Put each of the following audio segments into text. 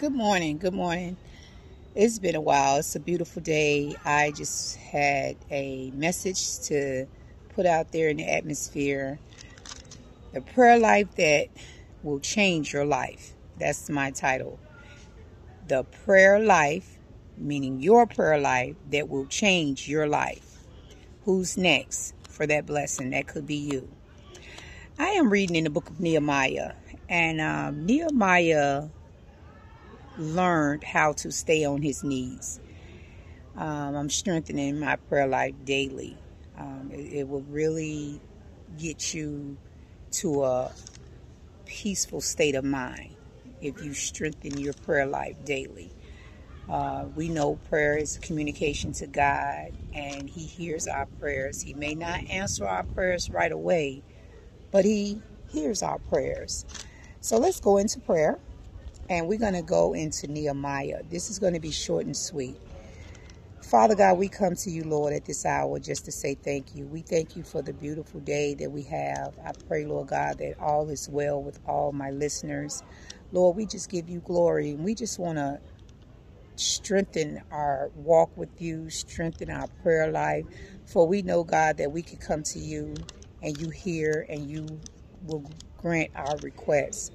Good morning. Good morning. It's been a while. It's a beautiful day. I just had a message to put out there in the atmosphere. The prayer life that will change your life. That's my title. The prayer life, meaning your prayer life, that will change your life. Who's next for that blessing? That could be you. I am reading in the book of Nehemiah, and um, Nehemiah learned how to stay on his knees. Um, I'm strengthening my prayer life daily. Um, it, it will really get you to a peaceful state of mind if you strengthen your prayer life daily. Uh, we know prayer is communication to God, and He hears our prayers. He may not answer our prayers right away, but He hears our prayers. So let's go into prayer. And we're going to go into Nehemiah. This is going to be short and sweet. Father God, we come to you, Lord, at this hour just to say thank you. We thank you for the beautiful day that we have. I pray, Lord God, that all is well with all my listeners. Lord, we just give you glory and we just want to strengthen our walk with you, strengthen our prayer life. For we know, God, that we can come to you and you hear and you will grant our requests.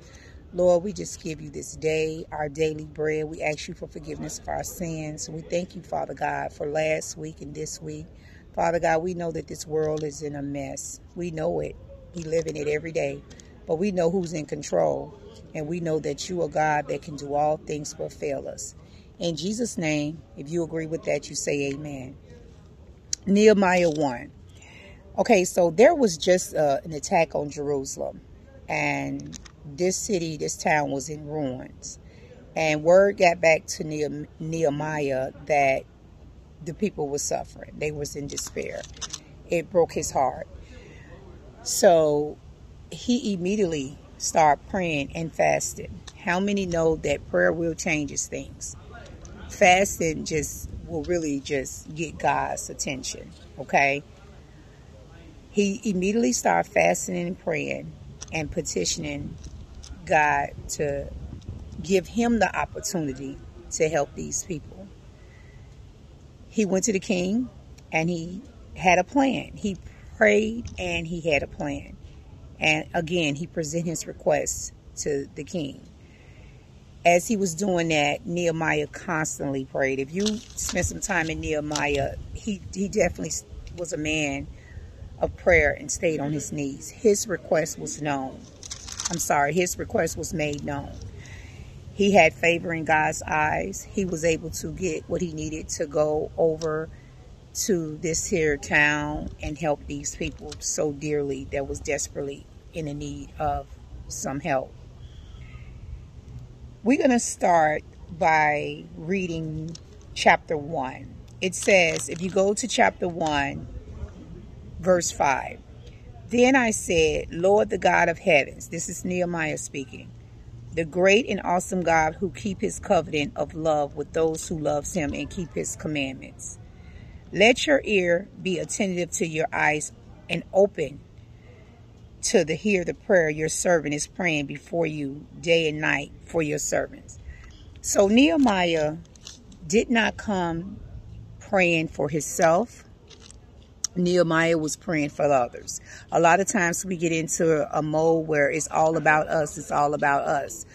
Lord, we just give you this day, our daily bread. We ask you for forgiveness of our sins. We thank you, Father God, for last week and this week. Father God, we know that this world is in a mess. We know it. We live in it every day. But we know who's in control. And we know that you are God that can do all things but fail us. In Jesus' name, if you agree with that, you say amen. Nehemiah 1. Okay, so there was just uh, an attack on Jerusalem. And this city, this town was in ruins. And word got back to Nehemiah that the people were suffering. They was in despair. It broke his heart. So he immediately started praying and fasting. How many know that prayer will changes things? Fasting just will really just get God's attention. Okay. He immediately started fasting and praying and petitioning God to give him the opportunity to help these people. He went to the king and he had a plan. He prayed and he had a plan. And again, he presented his requests to the king. As he was doing that, Nehemiah constantly prayed. If you spent some time in Nehemiah, he, he definitely was a man of prayer and stayed on his knees. His request was known. I'm sorry, his request was made known. He had favor in God's eyes. He was able to get what he needed to go over to this here town and help these people so dearly that was desperately in the need of some help. We're going to start by reading chapter 1. It says, if you go to chapter 1, verse 5, then I said, Lord, the God of heavens, this is Nehemiah speaking, the great and awesome God who keep his covenant of love with those who loves him and keep his commandments. Let your ear be attentive to your eyes and open to the hear the prayer your servant is praying before you day and night for your servants. So Nehemiah did not come praying for himself Nehemiah was praying for others. A lot of times we get into a mode where it's all about us, it's all about us.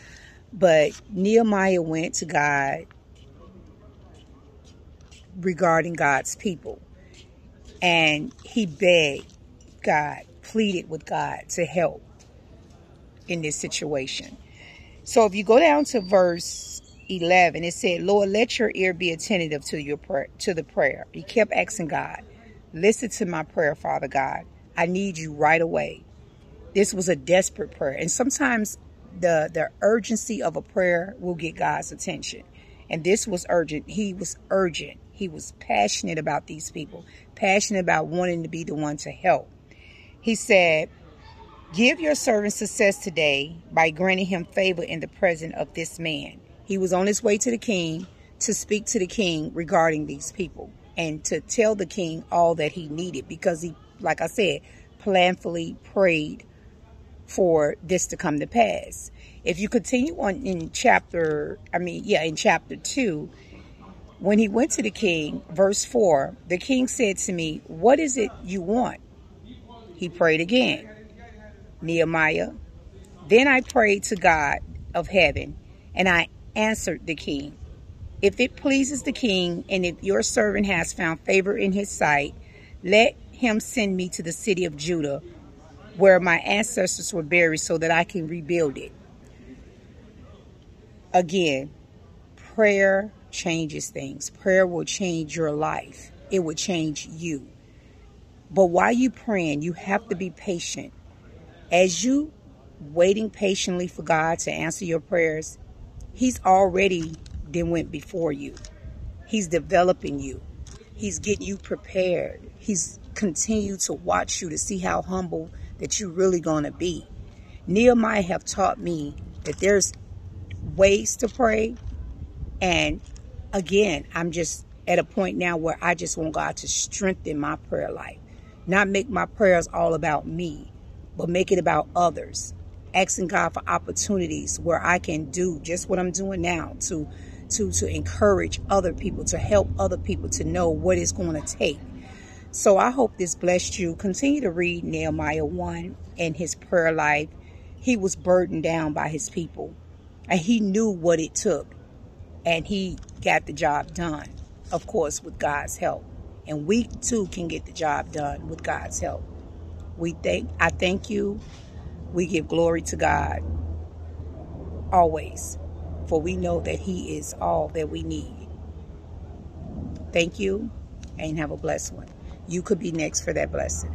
But Nehemiah went to God regarding God's people. And he begged God, pleaded with God to help in this situation. So if you go down to verse 11, it said, Lord, let your ear be attentive to your prayer, to the prayer. He kept asking God. Listen to my prayer, Father God. I need you right away. This was a desperate prayer. And sometimes the, the urgency of a prayer will get God's attention. And this was urgent. He was urgent. He was passionate about these people, passionate about wanting to be the one to help. He said, Give your servant success today by granting him favor in the presence of this man. He was on his way to the king to speak to the king regarding these people and to tell the king all that he needed because he, like I said, planfully prayed for this to come to pass. If you continue on in chapter, I mean, yeah, in chapter 2, when he went to the king, verse 4, the king said to me, What is it you want? He prayed again. Nehemiah. Then I prayed to God of heaven, and I answered the king. If it pleases the king, and if your servant has found favor in his sight, let him send me to the city of Judah, where my ancestors were buried, so that I can rebuild it. Again, prayer changes things. Prayer will change your life. It will change you. But while you're praying, you have to be patient. As you waiting patiently for God to answer your prayers, He's already then went before you. He's developing you. He's getting you prepared. He's continued to watch you to see how humble that you're really going to be. Nehemiah have taught me that there's ways to pray. And again, I'm just at a point now where I just want God to strengthen my prayer life. Not make my prayers all about me, but make it about others. Asking God for opportunities where I can do just what I'm doing now to to to encourage other people, to help other people to know what it's going to take. So I hope this blessed you. Continue to read Nehemiah 1 and his prayer life. He was burdened down by his people and he knew what it took and he got the job done, of course, with God's help. And we too can get the job done with God's help. We thank I thank you. We give glory to God always for we know that He is all that we need. Thank you and have a blessed one. You could be next for that blessing.